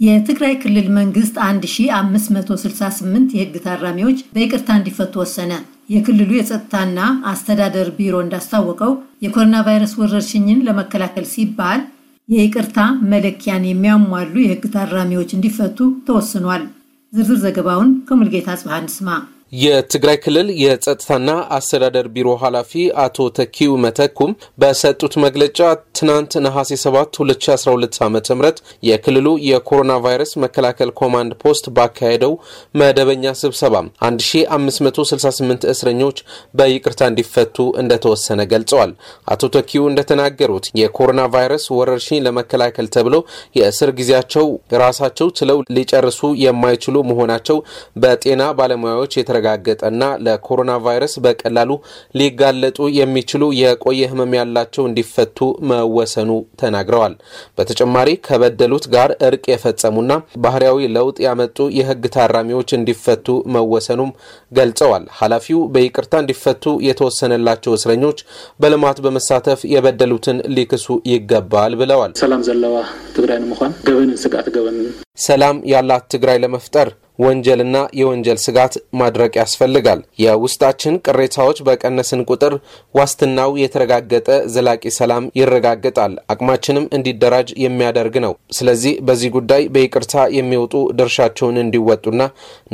የትግራይ ክልል መንግስት 1568 የህግ ታራሚዎች በይቅርታ እንዲፈቱ ወሰነ። የክልሉ የጸጥታና አስተዳደር ቢሮ እንዳስታወቀው የኮሮና ቫይረስ ወረርሽኝን ለመከላከል ሲባል የይቅርታ መለኪያን የሚያሟሉ የህግ ታራሚዎች እንዲፈቱ ተወስኗል። ዝርዝር ዘገባውን ከሙልጌታ ጽባህ እንስማ። የትግራይ ክልል የጸጥታና አስተዳደር ቢሮ ኃላፊ አቶ ተኪው መተኩም በሰጡት መግለጫ ትናንት ነሐሴ 7 2012 ዓ ም የክልሉ የኮሮና ቫይረስ መከላከል ኮማንድ ፖስት ባካሄደው መደበኛ ስብሰባ 1568 እስረኞች በይቅርታ እንዲፈቱ እንደተወሰነ ገልጸዋል። አቶ ተኪው እንደተናገሩት የኮሮና ቫይረስ ወረርሽኝ ለመከላከል ተብሎ የእስር ጊዜያቸው ራሳቸው ችለው ሊጨርሱ የማይችሉ መሆናቸው በጤና ባለሙያዎች የተረ የተረጋገጠና ለኮሮና ቫይረስ በቀላሉ ሊጋለጡ የሚችሉ የቆየ ህመም ያላቸው እንዲፈቱ መወሰኑ ተናግረዋል። በተጨማሪ ከበደሉት ጋር እርቅ የፈጸሙና ባህርያዊ ለውጥ ያመጡ የህግ ታራሚዎች እንዲፈቱ መወሰኑም ገልጸዋል። ኃላፊው በይቅርታ እንዲፈቱ የተወሰነላቸው እስረኞች በልማት በመሳተፍ የበደሉትን ሊክሱ ይገባል ብለዋል። ሰላም ዘለዋ ትግራይ ንምኳን ገበንን ስጋት ገበንን ሰላም ያላት ትግራይ ለመፍጠር ወንጀልና የወንጀል ስጋት ማድረቅ ያስፈልጋል። የውስጣችን ቅሬታዎች በቀነስን ቁጥር ዋስትናው የተረጋገጠ ዘላቂ ሰላም ይረጋገጣል፣ አቅማችንም እንዲደራጅ የሚያደርግ ነው። ስለዚህ በዚህ ጉዳይ በይቅርታ የሚወጡ ድርሻቸውን እንዲወጡና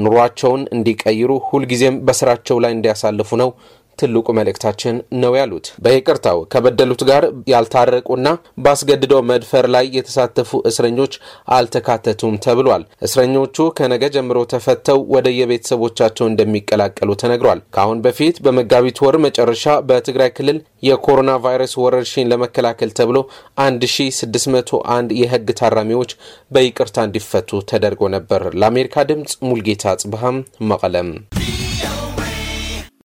ኑሯቸውን እንዲቀይሩ ሁልጊዜም በስራቸው ላይ እንዲያሳልፉ ነው ትልቁ መልእክታችን ነው ያሉት። በይቅርታው ከበደሉት ጋር ያልታረቁና በአስገድደው መድፈር ላይ የተሳተፉ እስረኞች አልተካተቱም ተብሏል። እስረኞቹ ከነገ ጀምሮ ተፈተው ወደ የቤተሰቦቻቸው እንደሚቀላቀሉ ተነግሯል። ከአሁን በፊት በመጋቢት ወር መጨረሻ በትግራይ ክልል የኮሮና ቫይረስ ወረርሽኝ ለመከላከል ተብሎ 1601 የህግ ታራሚዎች በይቅርታ እንዲፈቱ ተደርጎ ነበር። ለአሜሪካ ድምፅ ሙልጌታ ጽብሃም መቀለም